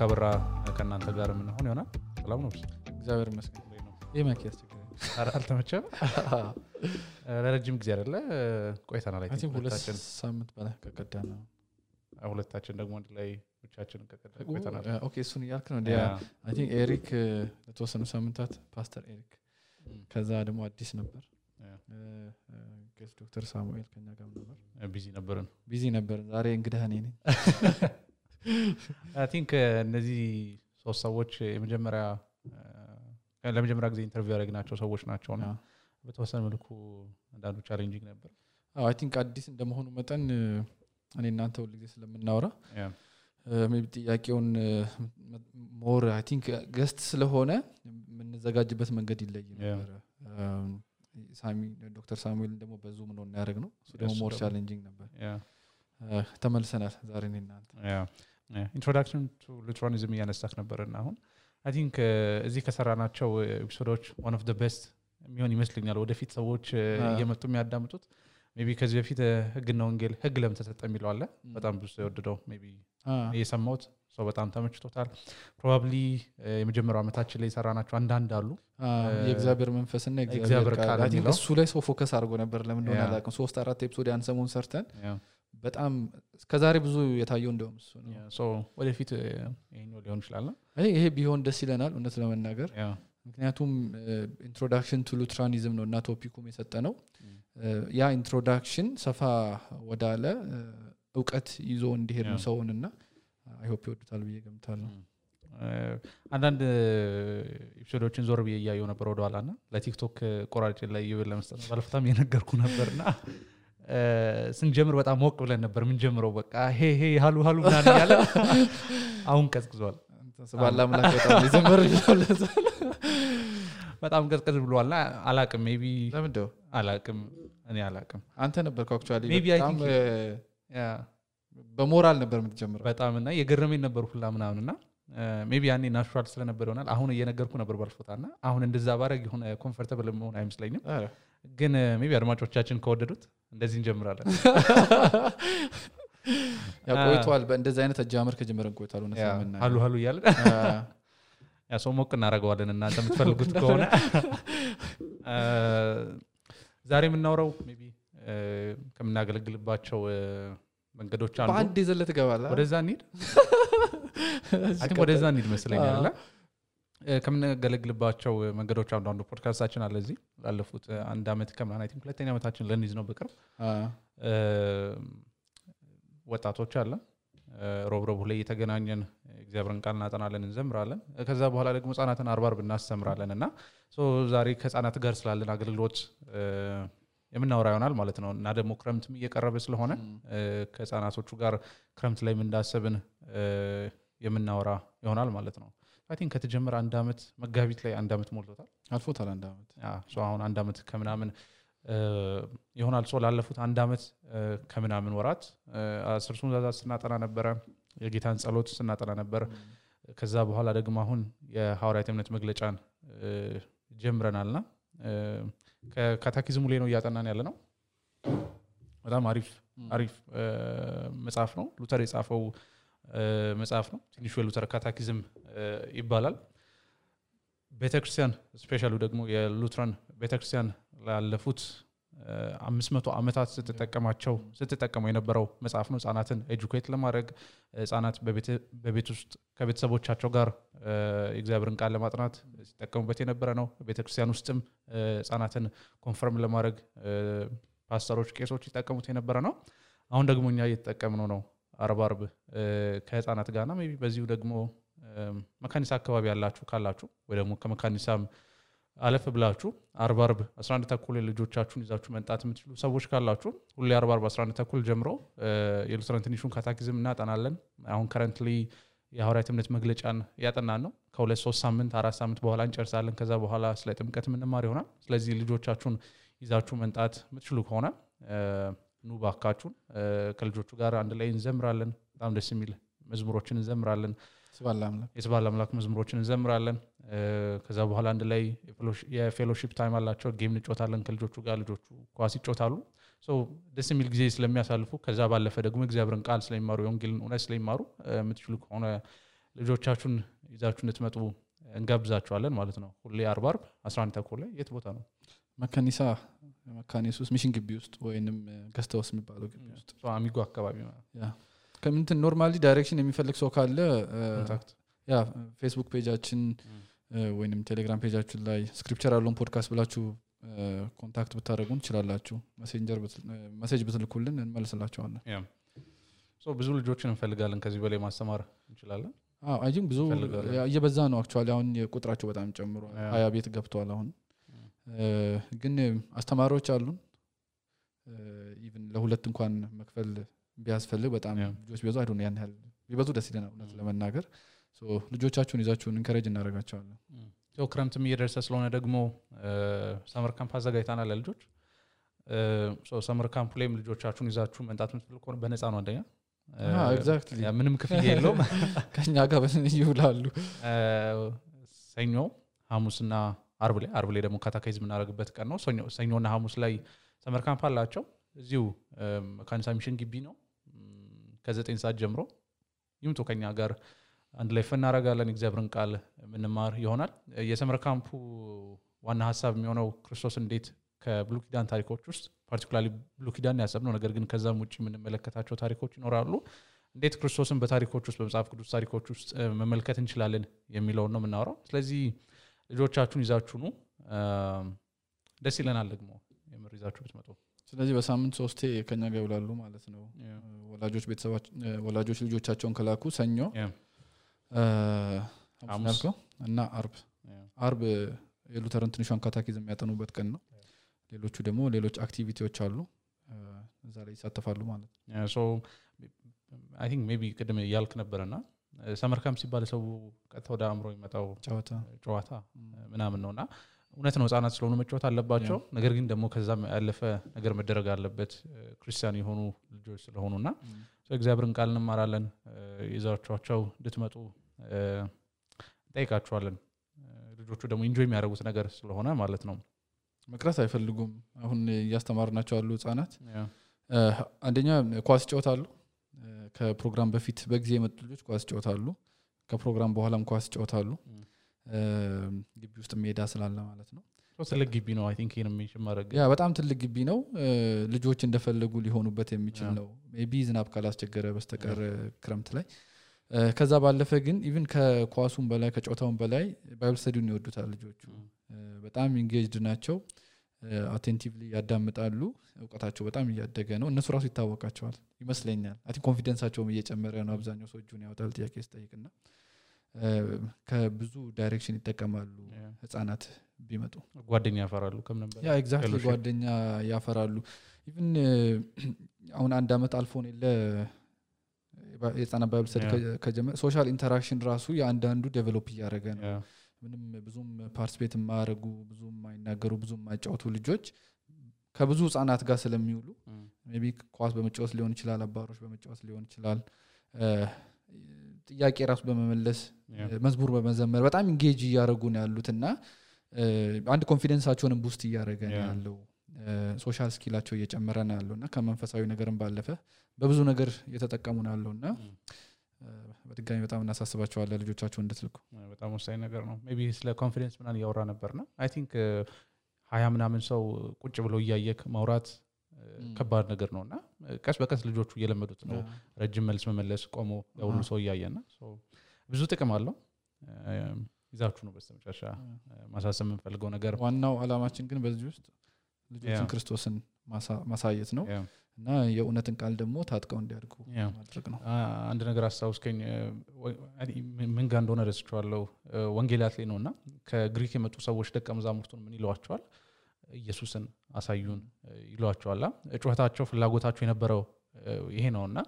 አበራ ከእናንተ ጋር የምንሆን ይሆናል። ሰላም ነው። እግዚአብሔር ይመስገን። ይህ ያስቸግረኝ። አልተመቸም። ለረጅም ጊዜ አይደለ ቆይተናል። ሁለት ሳምንት በላይ ከቀዳን ነው። ሁለታችን ደግሞ አንድ ላይ ብቻችንን ከቀዳን ቆይተናል። እሱን እያልክ ነው። ኤሪክ ለተወሰኑ ሳምንታት ፓስተር ኤሪክ ከዛ ደግሞ አዲስ ነበር ዶክተር ሳሙኤል ከኛ ጋር ነበር። busy ነበርን። busy ነበር። ዛሬ እንግዳህ እኔ ነኝ። think እነዚህ ሶስት ሰዎች የመጀመሪያ እ፣ ለመጀመሪያ ጊዜ interview ያደረግናቸው ሰዎች ናቸው እና በተወሰነ መልኩ አንዳንዱ challenging ነበር። I think አዲስ እንደመሆኑ መጠን እ፣ እኔ እናንተ ሁል ጊዜ ስለምናወራ maybe ጥያቄውን more I think guest ስለሆነ የምንዘጋጅበት መንገድ ይለይ ነበረ። ሳሚ ዶክተር ሳሙኤልን ደግሞ በዙም ነው ያደረግነው። እሱ ደግሞ እሱ more challenging ነበር። ተመልሰናል ዛሬ እና አንተ introduction to Lutheranism እያነሳክ ነበር እና አሁን I think እዚህ ከሰራናቸው episode ኦች one of best የሚሆን ይመስለኛል። ወደፊት ሰዎች አ። እየመጡ የሚያዳምጡት maybe ከዚህ በፊት እ፣ ህግና ወንጌል ህግ ለምን ተሰጠ የሚለው አለ። በጣም ብዙ ሰው የወደደው maybe አ፣ የሰማሁት ሰው በጣም ተመችቶታል። probably የመጀመሪያው ዓመታችን ላይ የሰራናቸው አንዳንድ አሉ። አ፣ የእግዚአብሔር መንፈስና እግዚአብሔር ቃል እሱ ላይ ሰው focus አድርጎ ነበር። ለምን እንደሆነ yeah። አላውቅም። ሶስት አራት episode ያን ሰሞን ሰርተን በጣም እስከዛሬ ብዙ የታየው እንደውም እሱ ነው። ወደፊት ይሄኛው ሊሆን ይችላል። ይሄ ቢሆን ደስ ይለናል እውነት ለመናገር ምክንያቱም introduction to Lutheranism ነው እና topic ኡም የሰፋ ነው። ም። ያ introduction ሰፋ ወዳለ እ፣ እውቀት ይዞ እንዲሄድ ነው ሰውን እና I hope ይወዱታል ብዬ ገምታለሁ። እ፣ አንዳንድ ኤፒሶዶችን ዞር ብዬ እያየው ነበር ወደኋላ ና ለቲክቶክ ቆራጭ ላይ ይብል ለመስጠት ባለፈታም የነገርኩ ነበር ና እ፣ ስንጀምር በጣም ሞቅ ብለን ነበር ምንጀምረው በቃ ሄ ሄ ሀሉ ሀሉ ምናምን እያለ አሁን ቀዝቅዟል። በጣም የዘመር ለዛ በጣም ቀዝቀዝ ብሏል ና አላቅም ቢ አላቅም። እኔ አላቅም። አንተ አክቹዋሊ ያ፣ በሞራል ነበር የምትጀምረው። በጣም እና የገረመኝ ነበር ሁላ ምናምን ና maybe ያኔ natural ስለነበር ይሆናል። አሁን እየነገርኩ ነበር ባልፎታ ና አሁን እንደዛ ባረግ የሆነ comfortable መሆን አይመስለኝም። ግን maybe አድማጮቻችን ከወደዱት እንደዚህ እንጀምራለን ቆይተዋል። በእንደዚህ አይነት አጃመር ከጀመረን ለመናገር። ሀሉ ሀሉ እያለን ሰው ሞቅ እናደርገዋለን እናንተ የምትፈልጉት ከሆነ ዛሬ የምናወራው maybe ከምናገለግልባቸው መንገዶች አንዱ በአንድ ይዘለ ትገባለህ። ወደዛ እንሂድ ወደዛ እንሂድ መስለኛል ከምናገለግልባቸው መንገዶች አንዱ አንዱ ፖድካስታችን አለ እዚህ ላለፉት አንድ አመት ከምናምን I think ሁለተኛ ዓመታችን ልንይዝ ነው በቅርብ። ወጣቶች አለ ሮብ ሮብ ላይ እየተገናኘን እግዚአብሔርን ቃል እናጠናለን እንዘምራለን። ከዛ በኋላ ደግሞ ህጻናትን አርባ አርብ እናስተምራለን እና ዛሬ ከህጻናት ጋር ስላለን አገልግሎት የምናወራ ይሆናል ማለት ነው። እና ደግሞ ክረምትም እየቀረበ ስለሆነ ከህጻናቶቹ ጋር ክረምት ላይ እንዳሰብን እ፣ የምናወራ ይሆናል ማለት ነው I think ከተጀመረ አንድ አመት መጋቢት ላይ አንድ አመት ሞልቶታል። አልፎታል አንድ አመት። አሁን አንድ አመት ከምናምን ይሆናል so ላለፉት አንድ አመት ከምናምን ወራት አስርቱን ትእዛዛት ስናጠና ነበረ የጌታን ጸሎት ስናጠና ነበር። ከዛ በኋላ ደግሞ አሁን የሐዋርያት እምነት መግለጫን እ፣ ጀምረናልና እ፣ ከ catechism ኡ ላይ ነው እያጠናን ያለ ነው በጣም አሪፍ አሪፍ መጽሐፍ ነው። ሉተር የጻፈው መጽሐፍ ነው። ትንሹ የሉተር catechism ይባላል። ቤተክርስቲያን specially ደግሞ የሉትራን ቤተክርስቲያን ላለፉት አምስት መቶ ዓመታት ስትጠቀማቸው ስትጠቀመው የነበረው መጽሐፍ ነው። ህጻናትን educate ለማድረግ ህጻናት በቤት ውስጥ ከቤተሰቦቻቸው ጋር የእግዚአብሔርን ቃል ለማጥናት ሲጠቀሙበት የነበረ ነው። ቤተክርስቲያን ውስጥም ህጻናትን confirm ለማድረግ ፓስተሮች ቄሶች ይጠቀሙት የነበረ ነው። አሁን ደግሞ እኛ እየተጠቀምነው ነው አርብ አርብ እ፣ ከህጻናት ጋርና maybe በዚሁ ደግሞ መካኒሳ አካባቢ ያላችሁ ካላችሁ ወይ ደግሞ ከመካኒሳም አለፍ ብላችሁ አርብ አርብ 11 ተኩል ልጆቻችሁን ይዛችሁ መምጣት የምትችሉ ሰዎች ካላችሁ ሁሌ አርብ አርብ 11 ተኩል ጀምሮ የሉትራን ትንሹን catechism እናጠናለን። አሁን currently የሐዋርያት እምነት መግለጫን እያጠናን ነው። ከሁለት ሶስት ሳምንት አራት ሳምንት በኋላ እንጨርሳለን። ከዛ በኋላ ስለ ጥምቀት የምንማር ይሆናል። ስለዚህ ልጆቻችሁን ይዛችሁ መምጣት የምትችሉ ከሆነ ኑ ባካችሁን ከልጆቹ ጋር አንድ ላይ እንዘምራለን። በጣም ደስ የሚል መዝሙሮችን እንዘምራለን። የስባል አምላክ። መዝሙሮችን እንዘምራለን። ከዛ በኋላ አንድ ላይ የ fellowship time አላቸው። game እንጫወታለን ከልጆቹ ጋር። ልጆቹ ኳስ ይጫወታሉ ደስ የሚል ጊዜ ስለሚያሳልፉ ከዛ ባለፈ ደግሞ እግዚአብሔርን ቃል ስለሚማሩ የወንጌልን እውነት ስለሚማሩ የምትችሉ ከሆነ ልጆቻችሁን ይዛችሁ እንድትመጡ እንጋብዛችኋለን ማለት ነው። ሁሌ አርብ አርብ 11 ተኩል ላይ የት ቦታ ነው? መካኒሳ መካኒሳ ውስጥ mission ግቢ ውስጥ ወይንም guest house የሚባለው ግቢ ውስጥ። አሚጎ አካባቢ ከምንትን normally direction የሚፈልግ ሰው ካለ yeah ፌስቡክ page አችን እ፣ ወይንም ቴሌግራም page አችን ላይ scripture ያለውን ፖድካስት ብላችሁ contact ብታደረጉን ትችላላችሁ። Messenger message ብትልኩልን እንመልስላቸዋለን ብዙ ልጆችን እንፈልጋለን ከዚህ በላይ ማስተማር እንችላለን? አይ ብዙ እየበዛ ነው actually። አሁን ቁጥራቸው በጣም ያ። ሀያ ቤት ገብተዋል አሁን ግን አስተማሪዎች አሉን። even ለሁለት እንኳን መክፈል ቢያስፈልግ በጣም ልጆች ቢበዙ አይዶ ያን ያህል ቢበዙ ደስ ይለናል እውነት ለመናገር። ልጆቻችሁን ይዛችሁን encourage እናደርጋቸዋለን። ክረምትም እየደረሰ ስለሆነ ደግሞ summer camp አዘጋጅተናል ለልጆች። summer camp ላይም ልጆቻችሁን ይዛችሁ መምጣት የምትፈልጉ ከሆነ በነፃ ነው አንደኛ። ምንም ክፍያ የለውም። ከኛ ጋር ይውላሉ? ሰኞ ሐሙስና አርብ ላይ አርብ ላይ ደግሞ catechize የምናደርግበት ቀን ነው። ሰኞ- ሰኞና ሐሙስ ላይ summer camp አላቸው። እዚሁ መካኒሳ ሚሽን ግቢ ነው። ከዘጠኝ ሰዓት ጀምሮ። ይምጡ ከኛ ጋር አንድ ላይ እናደርጋለን። የእግዚአብሔርን ቃል የምንማር ይሆናል። የሰመር ካምፑ ዋና ሀሳብ የሚሆነው ክርስቶስ እንዴት ከብሉ ኪዳን ታሪኮች ውስጥ ፓርቲኩላሪ ብሉ ኪዳን ያሰብነው። ነገር ግን ከዛም ውጭ የምንመለከታቸው ታሪኮች ይኖራሉ። እንዴት ክርስቶስን በታሪኮች ውስጥ በመጽሐፍ ቅዱስ ታሪኮች ውስጥ መመልከት እንችላለን የሚለውን ነው የምናወራው። ስለዚህ ልጆቻችሁን ይዛችሁ ኑ። ደስ ይለናል ደግሞ የምር ይዛችሁ ብትመጡ። ስለዚህ በሳምንት ሶስቴ ከኛ ጋር ይውላሉ ማለት ነው። ወላጆች ወላጆች ልጆቻቸውን ከላኩ ሰኞ ያልከው? እና አርብ. አርብ የሉተርን ትንሿን catechism የሚያጠኑበት ቀን ነው። ሌሎቹ ደግሞ ሌሎች activity ዎች አሉ። እዛ ላይ ይሳተፋሉ ማለት ነው። maybe ቅድም እያልክ ነበረና summer camp ሲባል ሰው ቀጥታ ወደ አእምሮ የሚመጣው ጨዋታ። ምናምን ነው እና እውነት ነው ህጻናት ስለሆኑ መጫወት አለባቸው። ነገር ግን ደግሞ ከዛም ያለፈ ነገር መደረግ አለበት። ክርስቲያን የሆኑ ልጆች ስለሆኑ እና እግዚአብሔርን ቃል እንማራለን። እ፣ ይዛችኋቸው እንድትመጡ እ፣ እንጠይቃችኋለን። እ፣ ልጆቹ ደግሞ enjoy የሚያደርጉት ነገር ስለሆነ ማለት ነው። መቅረት አይፈልጉም። አሁን እያስተማርናቸው ያሉ ህጻናት አንደኛ ኳስ ይጫወታሉ ከፕሮግራም በፊት በጊዜ የመጡ ልጆች ኳስ ይጫወታሉ። ከፕሮግራም በኋላም ኳስ ይጫወታሉ። ግቢ ውስጥ ሜዳ ስላለ ማለት ነው። ትልቅ ግቢ ነው። yeah በጣም ትልቅ ግቢ ነው። ልጆች እንደፈለጉ ሊሆኑበት የሚችል ነው። maybe ዝናብ ካላስቸገረ በስተቀር ክረምት ላይ። ከዛ ባለፈ ግን even ከኳሱም በላይ ከጨዋታውም በላይ Bible study ውን ይወዱታል ልጆቹ። በጣም engaged ናቸው attentively ያዳምጣሉ። እውቀታቸው በጣም እያደገ ነው። እነሱ ራሱ ይታወቃቸዋል ይመስለኛል። አይ confidence ኣቸውም እየጨመረ ነው። አብዛኛው ሰው እጁን ያወጣል ጥያቄ ስጠይቅና ከብዙ direction ይጠቀማሉ ህጻናት ቢመጡ። ጓደኛ ያፈራሉ ከምንም በላይ yeah exactly ጓደኛ ያፈራሉ። even አሁን አንድ አመት አልፎን የለ የህጻናት Bible study social interaction ራሱ የአንዳንዱ develop እያደረገ ነው ምንም ብዙም participate የማያደርጉ ብዙም የማይናገሩ ብዙም የማይጫወቱ ልጆች ከብዙ ህጻናት ጋር ስለሚውሉ maybe ኳስ በመጫወት ሊሆን ይችላል አባሮች በመጫወት ሊሆን ይችላል ጥያቄ ራሱ በመመለስ መዝሙር በመዘመር በጣም engage እያደረጉ ነው ያሉት እና አንድ confidence ኣቸውንም boost እያደረገ ነው ያለው። social skill ኣቸው እየጨመረ ነው ያለው እና ከመንፈሳዊ ነገርም ባለፈ በብዙ ነገር እየተጠቀሙ ነው ያለው እና በድጋሚ በጣም እናሳስባቸዋለን ልጆቻቸው እንድትልኩ በጣም ወሳኝ ነገር ነው። maybe ስለ confidence ምናምን እያወራ ነበርና I think ሀያ ምናምን ሰው ቁጭ ብሎ እያየክ ማውራት ከባድ ነገር ነው እና ቀስ በቀስ ልጆቹ እየለመዱት ነው። ረጅም መልስ መመለስ ቆሞ አዎ። ሰው እያየና ብዙ ጥቅም አለው። ይዛችሁ ነው በስተመጨረሻ ማሳሰብ የምንፈልገው ነገር። ዋናው አላማችን ግን በዚህ ውስጥ ልጆችን ክርስቶስን ማሳ- ማሳየት ነው እና የእውነትን ቃል ደግሞ ታጥቀው እንዲያድጉ ማድረግ ነው። አንድ ነገር አስታውስከኝ ምን- ጋር እንደሆነ ረስቸዋለሁ ወንጌላት ላይ ነው እና ከግሪክ የመጡ ሰዎች ደቀ መዛሙርቱን ምን ይለዋቸዋል? ኢየሱስን አሳዩን ይለዋቸዋል። ጩኸታቸው ፍላጎታቸው የነበረው ይሄ ነው እና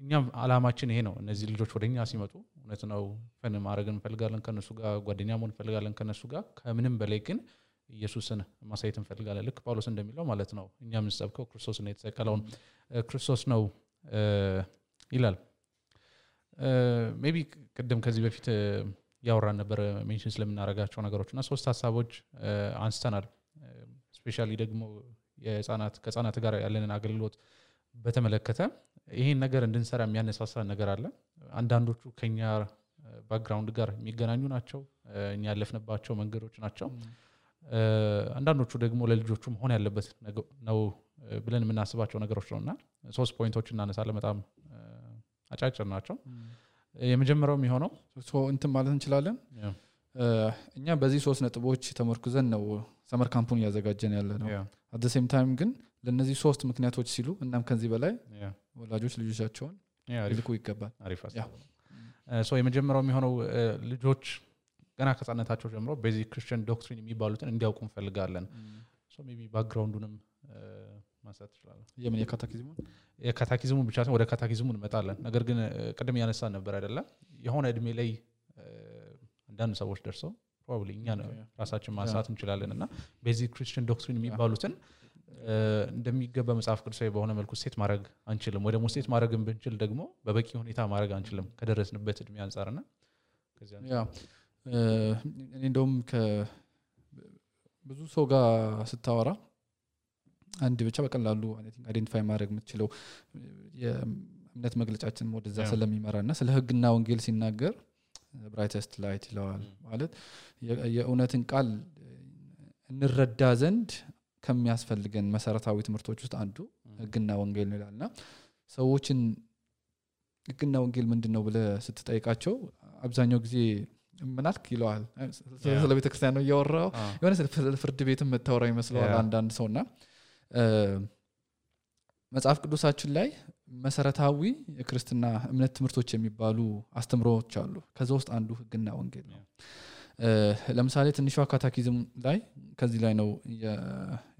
እኛም አላማችን ይሄ ነው። እነዚህ ልጆች ወደ እኛ ሲመጡ እውነት ነው ፈን ማድረግ እንፈልጋለን ከነሱ ጋር ጓደኛ መሆን እንፈልጋለን ከነሱ ጋር። ከምንም በላይ ግን ኢየሱስን ማሳየት እንፈልጋለን። ልክ ጳውሎስ እንደሚለው ማለት ነው። እኛ የምንሰብከው ክርስቶስ ነው የተሰቀለውን ክርስቶስ ነው ይላል። maybe ቅድም ከዚህ በፊት ያወራን ነበረ mention ስለምናደርጋቸው ነገሮች እና ሶስት ሀሳቦች አንስተናል። specially ደግሞ ከህፃናት ጋር ያለንን አገልግሎት በተመለከተ ይህን ነገር እንድንሰራ የሚያነሳሳ ነገር አለ። አንዳንዶቹ ከኛ background ጋር የሚገናኙ ናቸው። እኛ ያለፍንባቸው መንገዶች ናቸው አንዳንዶቹ ደግሞ ለልጆቹ መሆን ያለበት ነው ብለን የምናስባቸው ነገሮች ነው። እና ሶስት point ኦች እናነሳለን። በጣም አጫጭር ናቸው። የመጀመሪያው የሚሆነው እንትን ማለት እንችላለን? እኛ በዚህ ሶስት ነጥቦች ተመርኩዘን ነው summer camp ኡን እያዘጋጀን ያለ ነው at same time ግን ለእነዚህ ሶስት ምክንያቶች ሲሉ እናም ከዚህ በላይ ወላጆች ልጆቻቸውን ሊልኩ ይገባል። የመጀመሪያው የሚሆነው ልጆች ገና ከህጻነታቸው ጀምሮ basic Christian doctrine የሚባሉትን እንዲያውቁ እንፈልጋለን። maybe background ኡንም ማንሳት ትችላለን የምን የ catechism ኡን? የ catechism ኡ ብቻ ወደ catechism ኡ እንመጣለን። ነገር ግን ቅድም ያነሳን ነበር አይደለም የሆነ እድሜ ላይ አንዳንድ ሰዎች ደርሰው probably እኛ. ራሳችን ማንሳት እንችላለን እና basic Christian doctrine የሚባሉትን እንደሚገባ መጽሐፍ ቅዱሳዊ በሆነ መልኩ set ማድረግ አንችልም። ወይ ደግሞ set ማድረግን ብንችል ደግሞ በበቂ ሁኔታ ማድረግ አንችልም ከደረስንበት እድሜ አንጻርና እኔ እንደውም ብዙ ሰው ጋር ስታወራ አንድ ብቻ በቀላሉ identify ማድረግ የምትችለው የእምነት መግለጫችን ወደዛ ስለሚመራ እና ስለ ህግና ወንጌል ሲናገር brightest light ይለዋል ማለት የእውነትን ቃል እንረዳ ዘንድ ከሚያስፈልገን መሰረታዊ ትምህርቶች ውስጥ አንዱ ህግና ወንጌል ነው ይላል እና ሰዎችን ህግና ወንጌል ምንድን ነው ብለ ስትጠይቃቸው አብዛኛው ጊዜ ምናልክ ይለዋል ስለ- ቤተክርስቲያን ነው እያወራው የሆነ ፍርድ ቤትም የምታወራ ይመስለዋል አንዳንድ ሰው እና መጽሐፍ ቅዱሳችን ላይ መሰረታዊ የክርስትና እምነት ትምህርቶች የሚባሉ አስተምሮዎች አሉ። ከዛ ውስጥ አንዱ ህግና ወንጌል ነው። ለምሳሌ ትንሿ catechism ላይ ከዚህ ላይ ነው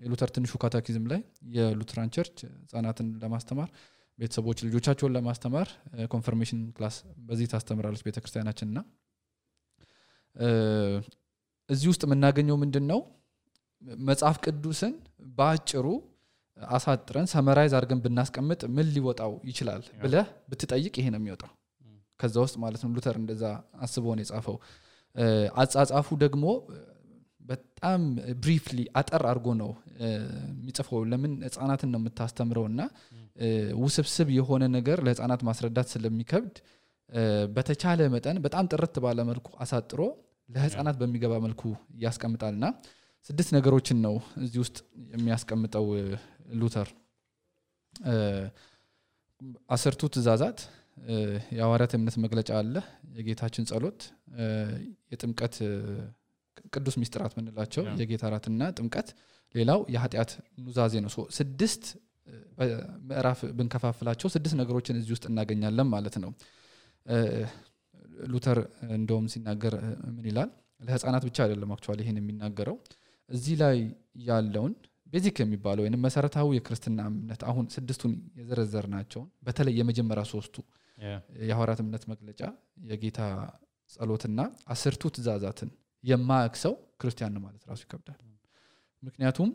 የሉተር ትንሹ catechism ላይ የ Lutheran Church ህጻናትን ለማስተማር ቤተሰቦች ልጆቻቸውን ለማስተማር confirmation class በዚህ ታስተምራለች ቤተክርስቲያናችን እና እዚህ ውስጥ የምናገኘው ምንድን ነው መጽሐፍ ቅዱስን በአጭሩ አሳጥረን summarize አድርገን ብናስቀምጥ ምን ሊወጣው ይችላል ብለህ ብትጠይቅ ይሄ ነው የሚወጣው። ከዛ ውስጥ ማለት ነው ሉተር እንደዛ አስቦ ነው የጻፈው። አጻጻፉ ደግሞ በጣም briefly አጠር አድርጎ ነው የሚጽፈው። ለምን ህጻናትን ነው የምታስተምረው እና ውስብስብ የሆነ ነገር ለህጻናት ማስረዳት ስለሚከብድ በተቻለ መጠን በጣም ጥርት ባለ መልኩ አሳጥሮ ለህፃናት በሚገባ መልኩ ያስቀምጣል። እና ስድስት ነገሮችን ነው እዚህ ውስጥ የሚያስቀምጠው ሉተር። አስርቱ ትእዛዛት። የሐዋርያት እምነት መግለጫ አለ የጌታችን ጸሎት የጥምቀት ቅዱስ ሚስጥራት ምንላቸው የጌታ እራትና ጥምቀት። ሌላው የኃጢአት ኑዛዜ ነው። ስድስት እ፣ በምዕራፍ ብንከፋፍላቸው ስድስት ነገሮችን እዚህ ውስጥ እናገኛለን ማለት ነው ሉተር እንደውም ሲናገር ምን ይላል? ለህፃናት ብቻ አይደለም actually ይህን የሚናገረው። እዚህ ላይ ያለውን basic የሚባለው ወይም መሰረታዊ የክርስትና እምነት አሁን ስድስቱን የዘረዘርናቸውን በተለይ የመጀመሪያ ሶስቱ የሐዋርያት እምነት መግለጫ የጌታ ጸሎትና አስርቱ ትእዛዛትን የማያውቅ ሰው ክርስቲያን ነው ማለት ራሱ ይከብዳል። ምክንያቱም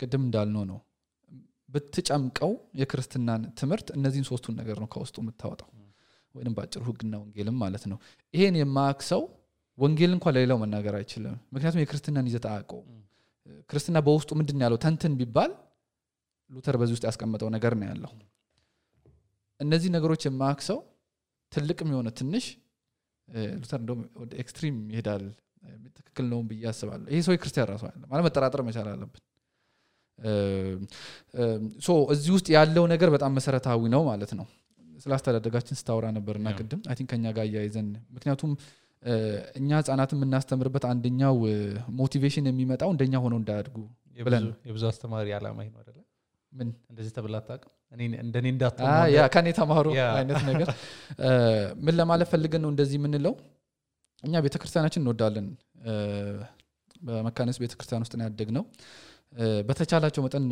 ቅድም እንዳልነው ነው ብትጨምቀው የክርስትናን ትምህርት እነዚህን ሶስቱን ነገር ነው ከውስጡ የምታወጣው። ወይም በአጭሩ ህግና ወንጌልም ማለት ነው። ይሄን የማያውቅ ሰው ወንጌል እንኳን ለሌላው መናገር አይችልም። ምክንያቱም የክርስትናን ይዘት አያውቀው ክርስትና በውስጡ ምንድን ያለው? ተንትን ቢባል ሉተር በዚህ ውስጥ ያስቀመጠው ነገር ነው ያለው። እነዚህ ነገሮች የማያውቅ ሰው ትልቅም የሆነ ትንሽ ሉተር እንደውም ወደ extreme ይሄዳል። ትክክል ነው ብዬ አስባለሁ። ይሄ ሰው የክርስቲያን ራሱ አለ ማለት መጠራጠር መቻል አለብን እዚህ ውስጥ ያለው ነገር በጣም መሰረታዊ ነው ማለት ነው። ስለ አስተዳደጋችን ስታወራ ነበርና ቅድም I think ከኛ ጋር አያይዘን ምክንያቱም እኛ ህጻናትን የምናስተምርበት አንደኛው ሞቲቬሽን የሚመጣው እንደኛ ሆነው እንዳያድጉ ብለን የብዙ- አስተማሪ ዓላማ ይህ ነው አይደለ? ምን? እንደዚህ ተብላ እንደኔ እንዳትሆን አ፣ ነው ያ ከኔ ተማሩ አይነት ነገር። ምን ለማለት ፈልገን ነው እንደዚህ የምንለው? እኛ ቤተክርስቲያናችን እንወዳለን። በመካነስ ቤተክርስቲያን ውስጥ ነው ያደግነው። እ፣ በተቻላቸው መጠን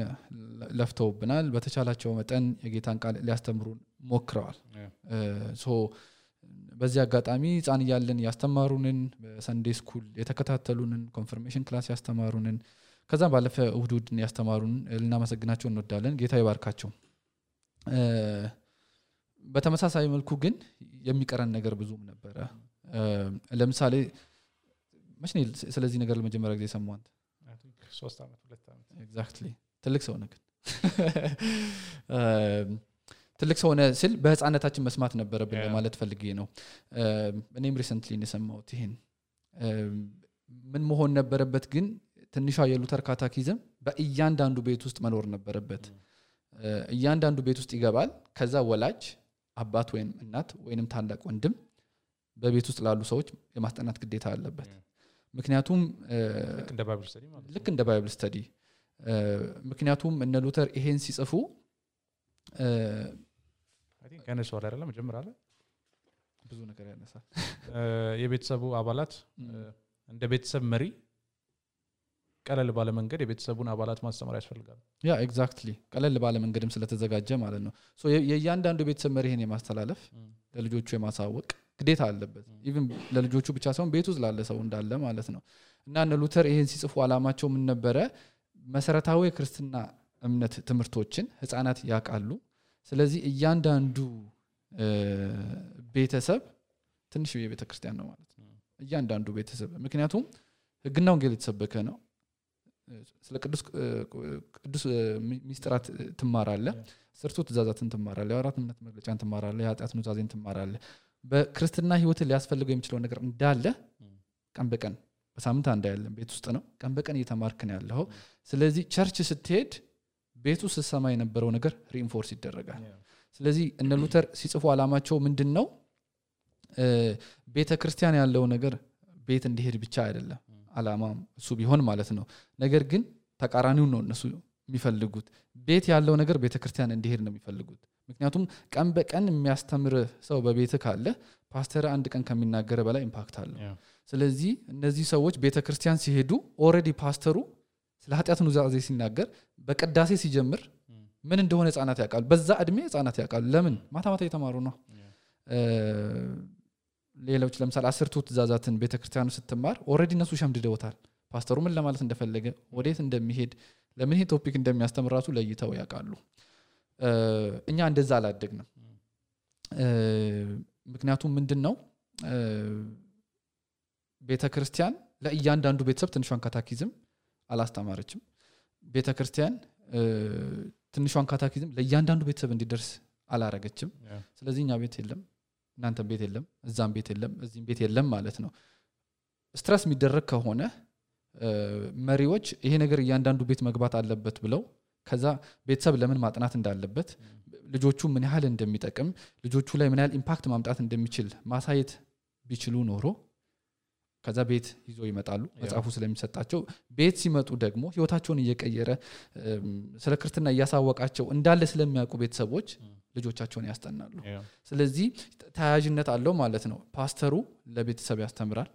ለፍተውብናል። በተቻላቸው መጠን የጌታን ቃል ሊያስተምሩን ሞክረዋል። በዚህ አጋጣሚ ህፃን እያለን ያስተማሩንን በ Sunday school የተከታተሉንን confirmation class ያስተማሩንን ከዛም ባለፈ እሁድ እሁድን ያስተማሩንን ልናመሰግናቸው እንወዳለን። ጌታ ይባርካቸው። በተመሳሳይ መልኩ ግን የሚቀረን ነገር ብዙም ነበረ። ለምሳሌ መች ስለዚህ ነገር ለመጀመሪያ ጊዜ ሰማን ሶስት ዓመት ሁለት ዓመት exactly ትልቅ ሰው ነህ ግን. ትልቅ ሰው ሆነ ስል በህፃነታችን መስማት ነበረብን. ለማለት ፈልጌ ነው። እኔም recently የሰማሁት ይሄን። ምን መሆን ነበረበት ግን ትንሿ የሉተር catechism በእያንዳንዱ ቤት ውስጥ መኖር ነበረበት። እያንዳንዱ ቤት ውስጥ ይገባል። ከዛ ወላጅ አባት ወይም እናት ወይንም ታላቅ ወንድም በቤት ውስጥ ላሉ ሰዎች የማስጠናት ግዴታ አለበት። Yeah. ምክንያቱም ልክ እንደ Bible study ምክንያቱም እነ ሉተር ይሄን ሲጽፉ think ያነሳዋል አይደለም? ላይ ብዙ ነገር ያነሳል። የቤተሰቡ አባላት እንደ ቤተሰብ መሪ ቀለል ባለ መንገድ የቤተሰቡን አባላት ማስተማር ያስፈልጋል። yeah exactly ቀለል ባለ መንገድም ስለተዘጋጀ ማለት ነው። የእያንዳንዱ ቤተሰብ መሪ ይሄን የማስተላለፍ ለልጆቹ የማሳወቅ ግዴታ አለበት። even ለልጆቹ ብቻ ሳይሆን ቤት ውስጥ ላለ ሰው እንዳለ ማለት ነው። እና እነ ሉተር ይሄን ሲጽፉ አላማቸው ምን ነበረ? መሰረታዊ የክርስትና እምነት ትምህርቶችን ህፃናት ያውቃሉ። ስለዚህ እያንዳንዱ ቤተሰብ ትንሽ የቤተ ክርስቲያን ነው ማለት ነው። እያንዳንዱ ቤተሰብ ምክንያቱም ህግና ወንጌል የተሰበከ ነው። ስለ ቅዱስ ቅዱስ ሚስጥራት ትማራለ ስርቱ ትእዛዛትን ትማራለ የአራት እምነት መግለጫን ትማራለ የኃጢአት ኑዛዜን ትማራለ በክርስትና ህይወትን ሊያስፈልገው የሚችለው ነገር እንዳለ ቀን በቀን በሳምንት አንድ ያለን ቤት ውስጥ ነው። ቀን በቀን እየተማርክ ነው ያለው ስለዚህ church ስትሄድ ቤቱ ስትሰማ የነበረው ነገር reinforce ይደረጋል። ስለዚህ እነ ሉተር ሲጽፉ አላማቸው ምንድን ነው ቤተ ክርስቲያን ያለው ነገር ቤት እንዲሄድ ብቻ አይደለም አላማ እሱ ቢሆን ማለት ነው። ነገር ግን ተቃራኒውን ነው እነሱ የሚፈልጉት። ቤት ያለው ነገር ቤተ ክርስቲያን እንዲሄድ ነው የሚፈልጉት ምክንያቱም ቀን በቀን የሚያስተምር ሰው በቤት ካለ ፓስተር አንድ ቀን ከሚናገረው በላይ impact አለው። ስለዚህ እነዚህ ሰዎች ቤተ ክርስቲያን ሲሄዱ already ፓስተሩ ስለ ኃጢአት ኑዛዜ ሲናገር በቅዳሴ ሲጀምር ምን እንደሆነ ህጻናት ያውቃሉ። በዛ እድሜ ህጻናት ያውቃሉ። ለምን? ማታ ማታ እየተማሩ ነው። ሌሎች ለምሳሌ አስርቱ ትእዛዛትን ቤተ ክርስቲያኑ ስትማር already እነሱ ሸምድደውታል። ፓስተሩ ምን ለማለት እንደፈለገ ወዴት እንደሚሄድ ለምን ይሄ ቶፒክ እንደሚያስተምር ራሱ ለይተው ያውቃሉ እኛ እንደዛ አላደግንም። ምክንያቱም ምንድን ነው ቤተ ክርስቲያን ለእያንዳንዱ ቤተሰብ ትንሿን ካታኪዝም አላስተማረችም። ቤተ ክርስቲያን ትንሿን ካታኪዝም ለእያንዳንዱ ቤተሰብ እንዲደርስ አላረገችም። ስለዚህ እኛ ቤት የለም እናንተም ቤት የለም እዛም ቤት የለም እዚህም ቤት የለም ማለት ነው። stress የሚደረግ ከሆነ መሪዎች ይሄ ነገር እያንዳንዱ ቤት መግባት አለበት ብለው ከዛ ቤተሰብ ለምን ማጥናት እንዳለበት ልጆቹ ምን ያህል እንደሚጠቅም ልጆቹ ላይ ምን ያህል impact ማምጣት እንደሚችል ማሳየት ቢችሉ ኖሮ ከዛ ቤት ይዞ ይመጣሉ መጽሐፉ ስለሚሰጣቸው። ቤት ሲመጡ ደግሞ ህይወታቸውን እየቀየረ ስለ ክርስትና እያሳወቃቸው እንዳለ ስለሚያውቁ ቤተሰቦች ልጆቻቸውን ያስጠናሉ። ስለዚህ ተያያዥነት አለው ማለት ነው። ፓስተሩ ለቤተሰብ ያስተምራል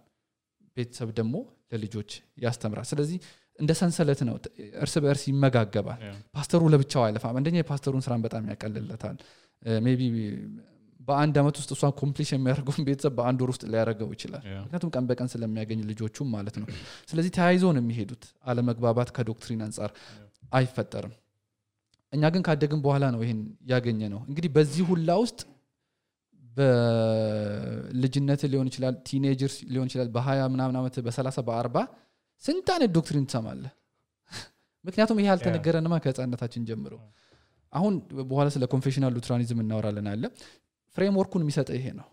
ቤተሰብ ደግሞ ለልጆች ያስተምራል። ስለዚህ እንደ ሰንሰለት ነው። እርስ በእርስ ይመጋገባል። ፓስተሩ ለብቻው አይለፋም። አንደኛ የፓስተሩን ስራን በጣም ያቀልለታል። maybe በአንድ አመት ውስጥ እሱ accomplish የሚያደርገውን ቤተሰብ በአንድ ወር ውስጥ ሊያደርገው ይችላል። ምክንያቱም ቀን በቀን ስለሚያገኝ ልጆቹም ማለት ነው። ስለዚህ ተያይዞ ነው የሚሄዱት። አለመግባባት ከ doctrine አንጻር አይፈጠርም። እኛ ግን ካደግን በኋላ ነው ይህን ያገኘነው እንግዲህ በዚህ ሁላ ውስጥ በልጅነት ሊሆን ይችላል teenager ሊሆን ይችላል በሀያ ምናምን ዓመት በሰላሳ በአርባ ስንት አይነት doctrine ትሰማለህ? ምክንያቱም ይሄ አልተነገረንማ ከህፃነታችን ጀምሮ። አሁን በኋላ ስለ confessional Lutheranism እናወራለን አለ። framework ኡን የሚሰጠ ይሄ ነው።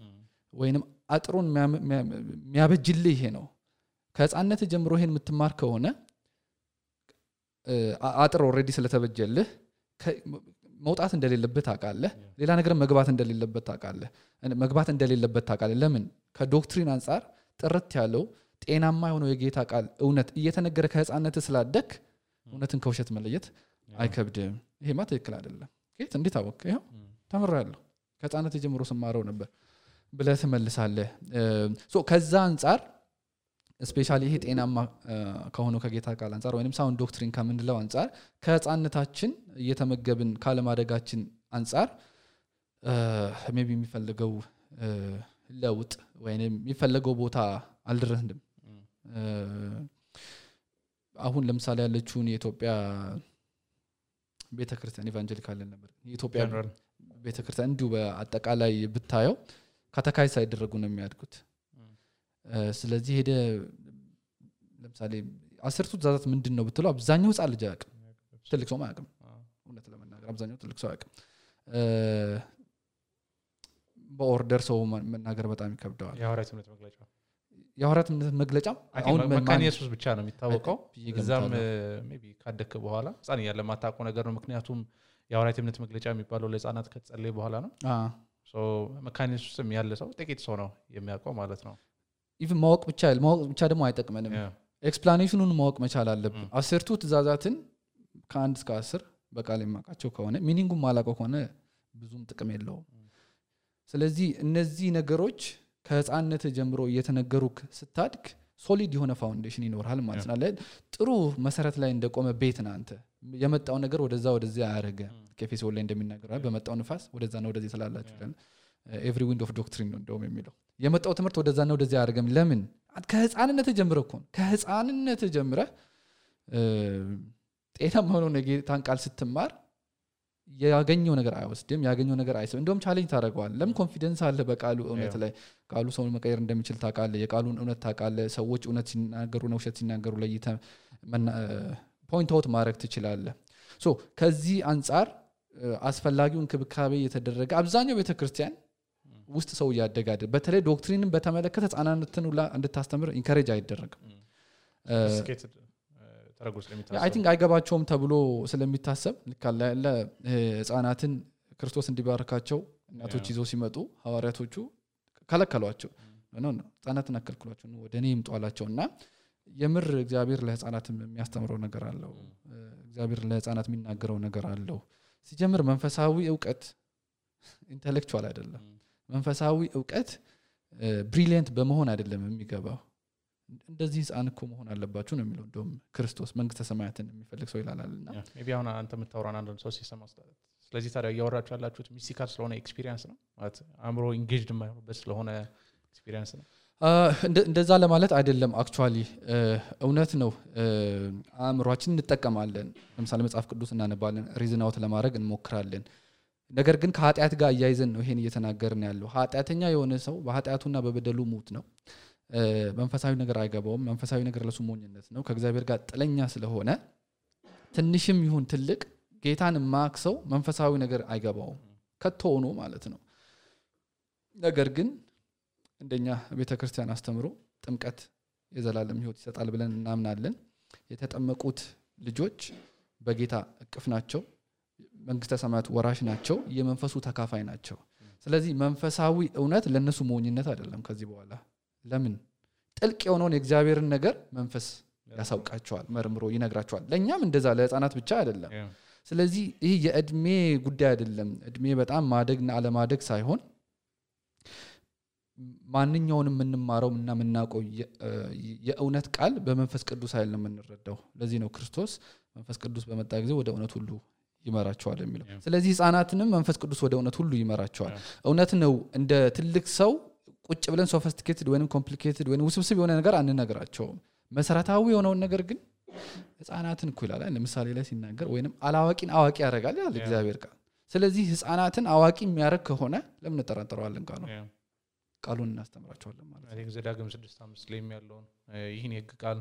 ወይንም አጥሩን የሚያበጅልህ ይሄ ነው። ከህፃነት ጀምሮ ይሄን የምትማር ከሆነ አጥር already ስለተበጀልህ መውጣት እንደሌለበት ታውቃለህ። ሌላ ነገር መግባት እንደሌለበት ታውቃለህ። መግባት እንደሌለበት ታውቃለህ። ለምን? ከ doctrine አንጻር ጥርት ያለው ጤናማ የሆነው የጌታ ቃል እውነት እየተነገረ ከህፃነት ስላደግህ እውነትን ከውሸት መለየት አይከብድም። ይሄማ ትክክል አይደለም። ጌት እንዴት አወቅህ ይኸው ተምሬያለሁ ከህፃነት ጀምሮ ስማረው ነበር ብለህ ትመልሳለህ። ከዛ አንጻር specially ይሄ ጤናማ ከሆነው ከጌታ ቃል አንጻር ወይም sound doctrine ከምንለው አንጻር ከህፃነታችን እየተመገብን ካለማደጋችን አንጻር maybe የሚፈልገው ለውጥ ወይም የሚፈለገው ቦታ አልደረስንም አሁን ለምሳሌ ያለችውን የኢትዮጵያ ቤተክርስቲያን evangelical ነበር? የኢትዮጵያ ቤተክርስቲያን እንዲሁ በአጠቃላይ ብታየው catechize ሳይደረጉ ነው የሚያድጉት። ስለዚህ ሄደ ለምሳሌ አስርቱ ትእዛዛት ምንድን ነው ብትለው አብዛኛው ህፃን ልጅ አያውቅም። ትልቅ ሰውም አያውቅም። እውነት ለመናገር አብዛኛው ትልቅ ሰው አያውቅም። በ order ሰው መናገር በጣም ይከብደዋል የሐዋርያት እምነት መግለጫ የሐዋርያት እምነት መግለጫም መካነ ኢየሱስ ብቻ ነው የሚታወቀው። እዛም ቢ ካደግክ በኋላ ህፃን እያለ የማታውቀው ነገር ነው። ምክንያቱም የሐዋርያት እምነት መግለጫ የሚባለው ለህፃናት ከተጸለየ በኋላ ነው። መካነ ኢየሱስም ያለ ሰው ጥቂት ሰው ነው የሚያውቀው ማለት ነው። even ማወቅ ብቻ ማወቅ ብቻ ደግሞ አይጠቅመንም። explanation ኑን ማወቅ መቻል አለብን። አስርቱ ትእዛዛትን ከአንድ እስከ አስር በቃል የማውቃቸው ከሆነ meaning ኡን ማላውቀው ከሆነ ብዙም ጥቅም የለውም። ስለዚህ እነዚህ ነገሮች ከህፃንነት ጀምሮ እየተነገሩ ስታድግ solid የሆነ foundation ይኖርሃል ማለት ነው። ጥሩ መሰረት ላይ እንደቆመ ቤት ና አንተ። የመጣው ነገር ወደዛ ወደዚያ አያደረገ ከኤፌሶን ላይ እንደሚናገረ በመጣው ንፋስ ወደዛና ወደዚህ ስላላችሁ every wind of doctrine ነው እንደውም የሚለው። የመጣው ትምህርት ወደዛና ወደዚያ አያደረገም ለምን? ከህፃንነት ጀምረ እኮ ከህፃንነት ጀምረ ጤናማ የሆነውን የጌታን ቃል ስትማር ያገኘው ነገር አይወስድም ያገኘው ነገር አይስብ እንደውም challenge ታደረገዋል ለምን confidence አለ በቃሉ እውነት ላይ ቃሉ ሰውን መቀየር እንደሚችል ታቃለ የቃሉን እውነት ታቃለ ሰዎች እውነት ሲናገሩ ነው ውሸት ሲናገሩ ለይተ point out ማድረግ ትችላለ so ከዚህ አንጻር አስፈላጊው እንክብካቤ የተደረገ አብዛኛው ቤተ ክርስቲያን ውስጥ ሰው እያደገ አይደል በተለይ doctrine ን በተመለከተ ህጻናትን ሁላ እንድታስተምር encourage አይደረግም እ፣ ተደርጎ አይ ስለሚታሰብ think አይገባቸውም ተብሎ ስለሚታሰብ ያለ ህጻናትን ክርስቶስ እንዲባርካቸው እናቶች ይዘው ሲመጡ ሐዋርያቶቹ ከለከሏቸው። no ህጻናትን አትከልክሏቸው ወደ እኔ ይምጡ አላቸው። እና የምር እግዚአብሔር ለህጻናትም የሚያስተምረው ነገር አለው። እ፣ እግዚአብሔር ለህጻናት የሚናገረው ነገር አለው። ሲጀምር መንፈሳዊ እውቀት intellectual አይደለም። መንፈሳዊ እውቀት brilliant በመሆን አይደለም የሚገባው እንደዚህ ህፃን እኮ መሆን አለባችሁ ነው የሚለው። እንደውም ክርስቶስ መንግስተ ሰማያትን የሚፈልግ ሰው ይላላል እና ቢ አሁን አንተ የምታወራን አንዱን ሰው ሲሰማ ስለ- ስለዚህ ታዲያ እያወራችሁ ያላችሁት mystical ስለሆነ experience ነው? ማለት አእምሮ engaged የማይሆኑበት ስለሆነ experience ነው? እንደዛ ለማለት አይደለም actually እውነት ነው። አእምሯችን እንጠቀማለን። ለምሳሌ መጽሐፍ ቅዱስ እናነባለን reason out ለማድረግ እንሞክራለን። ነገር ግን ከኃጢአት ጋር አያይዘን ነው ይሄን እየተናገርን ያለው። ኃጢአተኛ የሆነ ሰው በኃጢአቱና በበደሉ ሙት ነው መንፈሳዊ ነገር አይገባውም። መንፈሳዊ ነገር ለሱ ሞኝነት ነው። ከእግዚአብሔር ጋር ጥለኛ ስለሆነ ትንሽም ይሁን ትልቅ ጌታን ማክ ሰው መንፈሳዊ ነገር አይገባውም። ከቶ ሆኖ ማለት ነው። ነገር ግን እንደኛ ቤተ ክርስቲያን አስተምሮ ጥምቀት የዘላለም ህይወት ይሰጣል ብለን እናምናለን። የተጠመቁት ልጆች በጌታ እቅፍ ናቸው። መንግስተ ሰማያት ወራሽ ናቸው። የመንፈሱ ተካፋይ ናቸው። ስለዚህ መንፈሳዊ እውነት ለእነሱ ሞኝነት አይደለም ከዚህ በኋላ ለምን? ጥልቅ የሆነውን የእግዚአብሔርን ነገር መንፈስ ያሳውቃቸዋል መርምሮ ይነግራቸዋል። ለእኛም እንደዛ ለህፃናት ብቻ አይደለም። ስለዚህ ይህ የእድሜ ጉዳይ አይደለም። እድሜ በጣም ማደግና አለማደግ ሳይሆን ማንኛውንም የምንማረው እና የምናውቀው የእውነት ቃል በመንፈስ ቅዱስ ኃይል ነው የምንረዳው። ለዚህ ነው ክርስቶስ መንፈስ ቅዱስ በመጣ ጊዜ ወደ እውነት ሁሉ ይመራቸዋል የሚለው. ስለዚህ ህፃናትንም መንፈስ ቅዱስ ወደ እውነት ሁሉ ይመራቸዋል. እውነት ነው እንደ ትልቅ ሰው ቁጭ ብለን sophisticated ወይም complicated ወይም ውስብስብ የሆነ ነገር አንነግራቸውም። መሰረታዊ የሆነውን ነገር ግን ህፃናትን እኮ ይላል። ለምሳሌ ላይ ሲናገር ወይም አላዋቂን አዋቂ ያደርጋል ይላል. እግዚአብሔር ቃል። ስለዚህ ህፃናትን አዋቂ የሚያደርግ ከሆነ ለምን እንጠራጠረዋለን ቃሉ? ቃሉን እናስተምራቸዋለን ማለት ነው። ዘዳግም ስድስት አምስት ላይም ያለውን ይህን የህግ ቃል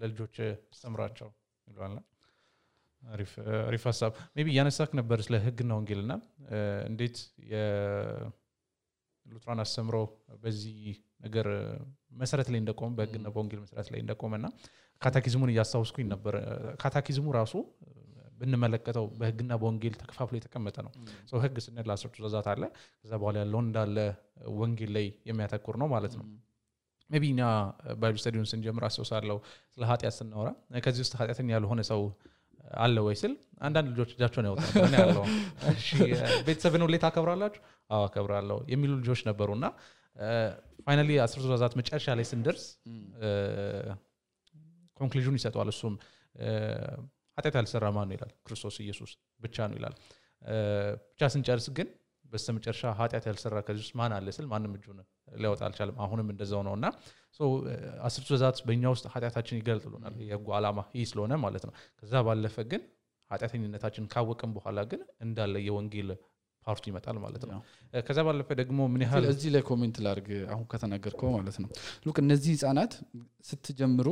ለልጆች አስተምራቸው ይለዋልና አሪፍ ሀሳብ። maybe እያነሳህ ነበር ስለ ህግና ወንጌልና። እንዴት የሉትራን አስተምህሮ በዚህ ነገር መሰረት ላይ እንደቆመ በህግና በወንጌል መሰረት ላይ እንደቆመ እና catechism ኡን እያስታውስኩኝ ነበር። catechism ኡ ራሱ ብንመለከተው በህግና በወንጌል ተከፋፍሎ የተቀመጠ ነው። ሰው ህግ ስንል አስርቱ ትእዛዛት አለ። ከዛ በኋላ ያለውን እንዳለ ወንጌል ላይ የሚያተኩር ነው ማለት ነው። maybe እኛ Bible study ውን ስንጀምር አስታውሳለሁ ስለ ኃጢአት ስናወራ ከዚህ ውስጥ ኃጢአተኛ ያልሆነ ሰው አለ ወይ ስል አንዳንድ ልጆች እጃቸውን ያወጣ ያለው ቤተሰብን ሁሌ ታከብራላችሁ አዎ አከብራለሁ የሚሉ ልጆች ነበሩ እና finally አስርቱ ትእዛዛት መጨረሻ ላይ ስንደርስ conclusion ይሰጠዋል። እሱም ኃጢአት ያልሰራ ማን ነው ይላል? ክርስቶስ ኢየሱስ ብቻ ነው ይላል። ብቻ ስንጨርስ ግን በስተ መጨረሻ ኃጢአት ያልሰራ ከዚህ ውስጥ ማን አለ ስል ማንም እጁን ሊያወጣ አልቻለም። አሁንም እንደዛው ነው እና አስርቱ ትእዛዛት በእኛ ውስጥ ኃጢአታችን ይገልጥሉናል የህጉ ዓላማ ይህ ስለሆነ ማለት ነው። ከዛ ባለፈ ግን ኃጢአተኝነታችን ካወቅም በኋላ ግን እንዳለ የወንጌል part ኡ ይመጣል ማለት ነው። ከዛ ባለፈ ደግሞ ምን ያህል እዚህ ላይ comment ላድርግ አሁን ከተናገርከው ማለት ነው። look እነዚህ ህጻናት ስትጀምሩ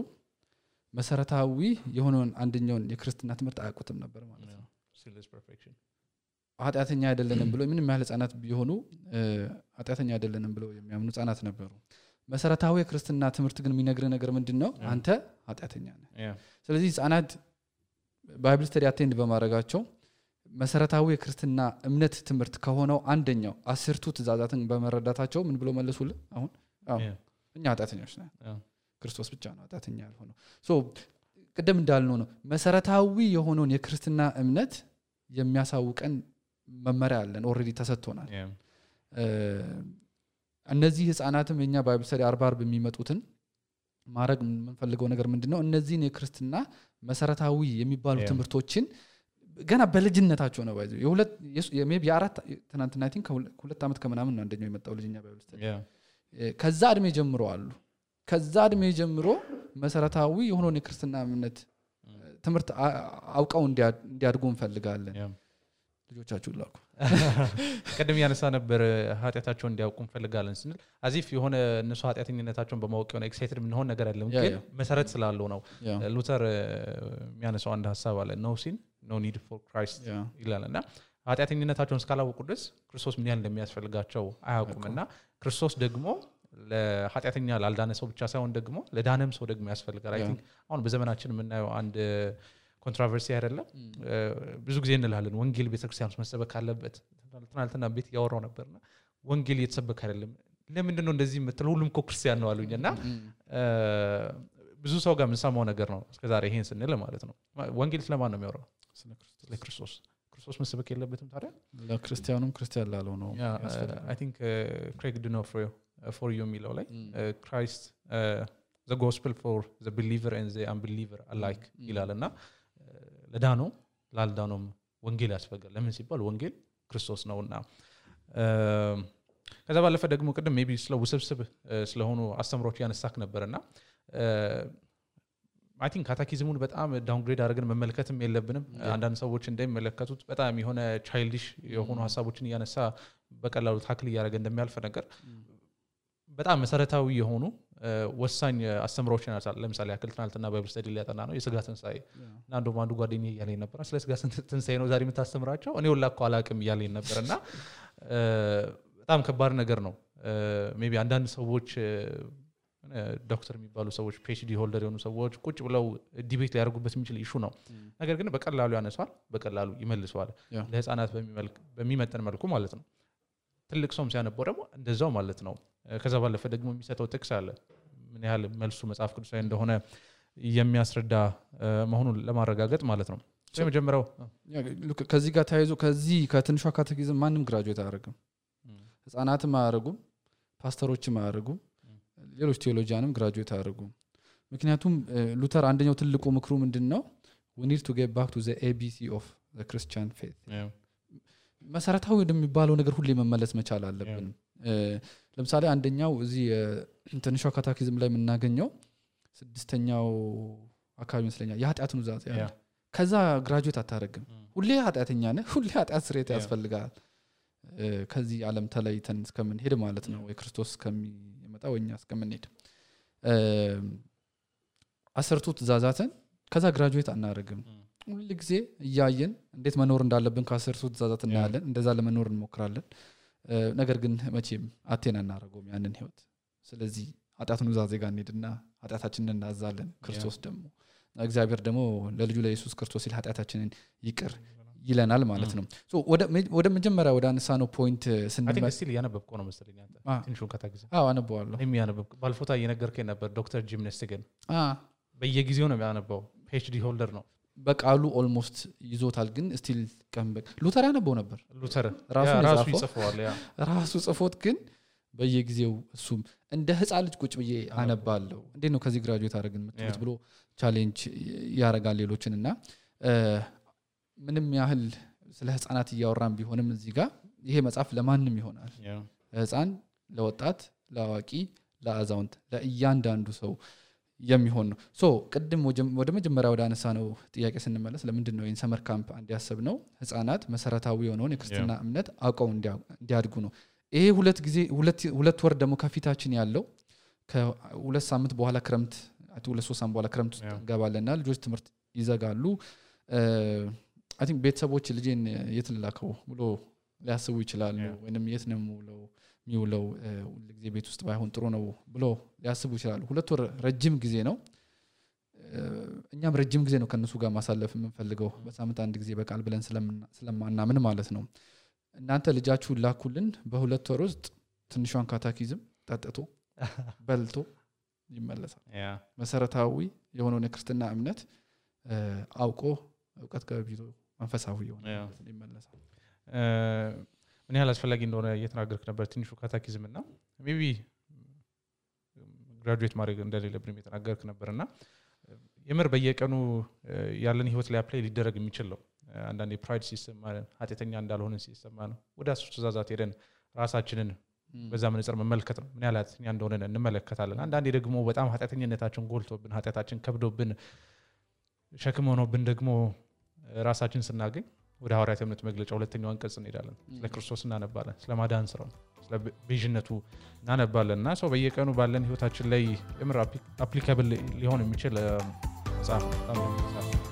መሰረታዊ የሆነውን አንደኛውን የክርስትና ትምህርት አያውቁትም ነበር ማለት ነው. ኃጢአተኛ አይደለንም ብሎ ምንም ያህል ህጻናት ቢሆኑ ኃጢአተኛ አይደለንም ብለው የሚያምኑ ህጻናት ነበሩ። መሰረታዊ የክርስትና ትምህርት ግን የሚነግር ነገር ምንድን ነው አንተ ኃጢአተኛ ነህ. ስለዚህ ህጻናት Bible study attend በማድረጋቸው መሰረታዊ የክርስትና እምነት ትምህርት ከሆነው አንደኛው አስርቱ ትእዛዛትን በመረዳታቸው ምን ብሎ መለሱልን? አሁን. እኛ ኃጢአተኞች Yeah. ክርስቶስ ብቻ ነው ኃጢአተኛ ያልሆነው። ቅድም እንዳልነው ነው። መሰረታዊ የሆነውን የክርስትና እምነት የሚያሳውቀን መመሪያ አለን። already ተሰጥቶናል። እነዚህ ህጻናትም የኛ Bible study አርባ አርብ የሚመጡትን ማድረግ የምንፈልገው ነገር ምንድን ነው እነዚህን የክርስትና መሰረታዊ የሚባሉ. ትምህርቶችን ገና በልጅነታቸው ነው። by the way አራት ትናንትና I think ሁለት ዓመት ከምናምን ነው አንደኛው የመጣው ልጅኛ ከዛ እድሜ ጀምሮ አሉ። ከዛ እድሜ ጀምሮ መሰረታዊ የሆነውን የክርስትና እምነት ትምህርት አውቀው እንዲያ- እንዲያድጉ እንፈልጋለን። Yeah. ልጆቻችሁን ላኩ ቅድም ያነሳ ነበር ኃጢአታቸውን እንዲያውቁ እንፈልጋለን ስንል as if የሆነ እነሱ ኃጢአተኝነታቸውን በማወቅ የሆነ excited የምንሆን ነገር አይደለም yeah፣ ግን መሰረት ስላለው ነው። ሉተር የሚያነሳው አንድ ሀሳብ አለ። No sin no need for Christ ይላል እና ኃጢአተኝነታቸውን እስካላወቁ ድረስ ክርስቶስ ምን ያህል እንደሚያስፈልጋቸው አያውቁም እና ክርስቶስ ደግሞ ለኃጢአተኛ ላልዳነ ሰው ብቻ ሳይሆን ደግሞ ለዳነም ሰው ደግሞ ያስፈልጋል። I think አሁን በዘመናችን የምናየው አንድ controversy አይደለም? እ፣ ብዙ ጊዜ እንላለን ወንጌል ቤተክርስቲያን ውስጥ መሰበክ አለበት። ትናንትና ቤት እያወራው ነበርና ወንጌል እየተሰበክ አይደለም። ለምንድን ነው እንደዚህ የምትለው? ሁሉም እኮ ክርስቲያን ነው አሉኝ እና እ፣ ብዙ ሰው ጋር የምንሰማው ነገር ነው እስከዛሬ ይሄን ስንል ማለት ነው። ወንጌል ስለማን ነው የሚያወራው ስለ ክርስቶስ? ስለ ክርስቶስ። ክርስቶስ መሰበክ የለበትም ታዲያ? ለክርስቲያኑም ክርስቲያን ላልሆነው I think Craig Donofrio የሚለው ላይ Christ the gospel for the believer the unbeliever alike. ይላል እና ለዳነው ላልዳነውም ወንጌል ያስፈልጋል። ለምን ሲባል ወንጌል ክርስቶስ ነውና። እ፣ ከዛ ባለፈ ደግሞ ቅድም maybe ስለ ውስብስብ እ፣ ስለሆኑ አስተምሮች ያነሳክ ነበር እና I think ካታኪዝሙን በጣም downgrade አድርገን መመልከትም የለብንም. አንዳንድ ሰዎች እንደሚመለከቱት በጣም የሆነ childish የሆኑ Mm. ሀሳቦችን እያነሳ በቀላሉ tackle እያደረገ እንደሚያልፍ ነገር እም፣ በጣም መሰረታዊ የሆኑ ወሳኝ አስተምሮችን ያነሳል። ለምሳሌ ያክል ትናንትና Bible study ሊያጠና ነው የስጋ ትንሳኤ እና እንደውም አንዱ ጓደኛ እያለኝ ነበር። ስለ ስጋ ትንሳኤ ነው ዛሬ የምታስተምራቸው? እኔ ሁላ እኮ አላቅም እያለኝ ነበር። እና በጣም ከባድ ነገር ነው። maybe አንዳንድ ሰዎች ዶክተር የሚባሉ ሰዎች PhD holder የሆኑ ሰዎች ቁጭ ብለው debate ሊያደርጉበት የሚችል issue ነው። ነገር ግን በቀላሉ ያነሷል በቀላሉ ይመልሰዋል። ለህፃናት በሚመጠን መልኩ ማለት ነው። ትልቅ ሰውም ሲያነበው ደግሞ እንደዛው ማለት ነው። ከዛ ባለፈ ደግሞ የሚሰጠው ጥቅስ አለ። ምን ያህል መልሱ መጽሐፍ ቅዱሳዊ እንደሆነ የሚያስረዳ መሆኑን ለማረጋገጥ ማለት ነው። የመጀመሪያው ከዚህ ጋር ተያይዞ ከዚህ ከትንሿ ካቴኪዝም ማንም graduate አያደርግም። ህጻናትም አያደርጉም ፓስተሮችም አያደርጉም ሌሎች theologian ም graduate አያደርጉም። ምክንያቱም ሉተር አንደኛው ትልቁ ምክሩ ምንድን ነው need to get back to ABC of Christian faith መሰረታዊ ወደሚባለው ነገር ሁሌ መመለስ መቻል አለብን። ለምሳሌ አንደኛው እዚህ ትንሿ ካታኪዝም ላይ የምናገኘው ስድስተኛው አካባቢ ይመስለኛል የኃጢአት ኑዛዜ አለ። Yeah። ከዛ graduate አታደረግም ሁሌ ኃጢአተኛ ነህ ሁሌ ኃጢአት yeah። ያስፈልጋል ከዚህ ዓለም ተለይተን እስከምንሄድ ማለት ነው ወይ ክርስቶስ እስከሚመጣ ወይ እስከምንሄድ። እ፣ አስርቱ ትእዛዛትን ከዛ graduate አናደርግም። ሁል ጊዜ እያየን እንዴት መኖር እንዳለብን ከአስርቱ ትእዛዛት እናያለን። እንደዛ ለመኖር እንሞክራለን። ነገር ግን መቼም attain አናደርገውም ያንን ህይወት። ስለዚህ ኃጢአት ኑዛዜ ጋር እንሄድና ኃጢአታችንን እናዛለን። ክርስቶስ ደግሞ። እግዚአብሔር ደግሞ ለልጁ ለኢየሱስ ክርስቶስ ሲል ኃጢአታችንን ይቅር ይለናል ማለት ነው። ወደ መጀመሪያ ወደ አነሳነው point ስንመ ስቲል እያነበብከው ነው መሰለኝ ትንሹን ከታጊዜ አዎ አነበዋለሁ። ባልፎታ እየነገርከኝ ነበር ዶክተር ጂምነስቲግን አ፣ በየጊዜው ነው የሚያነበው። ፒኤችዲ ሆልደር ነው። በቃሉ ኦልሞስት ይዞታል ግን ስቲል ቀን ሉተር ያነበው ነበር። ሉተር ራሱ? ይጽፈዋል ራሱ ጽፎት ግን በየጊዜው እሱም እንደ ህፃን ልጅ ቁጭ ብዬ አነባለሁ። እንዴት ነው ከዚህ ግራጁዌት አደረግን የምትሉት ያ። ብሎ ቻሌንጅ ያደርጋል ሌሎችን እና ምንም ያህል ስለ ህፃናት እያወራን ቢሆንም እዚህ ጋር ይሄ መጽሐፍ ለማንም ይሆናል። Yeah። ለህፃን ለወጣት ለአዋቂ ለአዛውንት ለእያንዳንዱ ሰው የሚሆን ነው። So ቅድም ወደ መጀመሪያ ወደ አነሳነው ጥያቄ ስንመለስ ለምንድን ነው summer camp እንዲህ ያሰብነው ህፃናት መሰረታዊ የሆነውን የክርስትና እምነት አውቀው እንዲያ- እንዲያድጉ ነው። ይሄ ሁለት ጊዜ ሁለት- ወር ደግሞ ከፊታችን ያለው ከሁለት ሳምንት በኋላ ክረምት ሁለት ሶስት ሳምንት በኋላ ክረምት ውስጥ እና ልጆች ትምህርት ይዘጋሉ I think ቤተሰቦች ልጄን የት ልላከው ብሎ ሊያስቡ ይችላሉ ወይም የት ነው የሚውለው የሚውለው ሁልጊዜ ቤት ውስጥ ባይሆን ጥሩ ነው ብሎ ሊያስቡ ይችላሉ። ሁለት ወር ረጅም ጊዜ ነው። እኛም ረጅም ጊዜ ነው ከእነሱ ጋር ማሳለፍ የምንፈልገው። በሳምንት አንድ ጊዜ ይበቃል ብለን ስለማናምን ማለት ነው። እናንተ ልጃችሁን ላኩልን። በሁለት ወር ውስጥ ትንሿን ካታኪዝም ጠጥቶ በልቶ ይመለሳል። መሰረታዊ የሆነውን የክርስትና እምነት አውቆ እውቀት ገብቶ መንፈሳዊ የሆነ ይመለሳል ምን ያህል አስፈላጊ እንደሆነ እየተናገርክ ነበር ትንሹ ካታኪዝም እና maybe graduate ማድረግ እንደሌለብንም የተናገርክ ነበር እና የምር በየቀኑ ያለን ህይወት ላይ apply ሊደረግ የሚችል ነው። እ፣ አንዳንዴ pride ሲሰማ ኃጢአተኛ እንዳልሆንን ሲሰማን ነው። ወደ አስር ትእዛዛት ሄደን ራሳችንን በዛ መነጽር መመልከት ነው። ምን ያህል ኃጢአተኛ እንደሆነ እንመለከታለን። አንዳንዴ ደግሞ በጣም ኃጢአተኝነታችን ጎልቶብን ኃጢአታችን ከብዶብን ሸክም ሆኖብን ደግሞ ራሳችን ስናገኝ ወደ ሐዋርያት እምነት መግለጫ ሁለተኛው አንቀጽ እንሄዳለን ስለ ክርስቶስ እናነባለን ስለ ማዳን ስራው ስለ ቤዥነቱ እናነባለን። እና ሰው በየቀኑ ባለን ህይወታችን ላይ የምር applicable ሊሆን የሚችል በጣም መጽሐፍ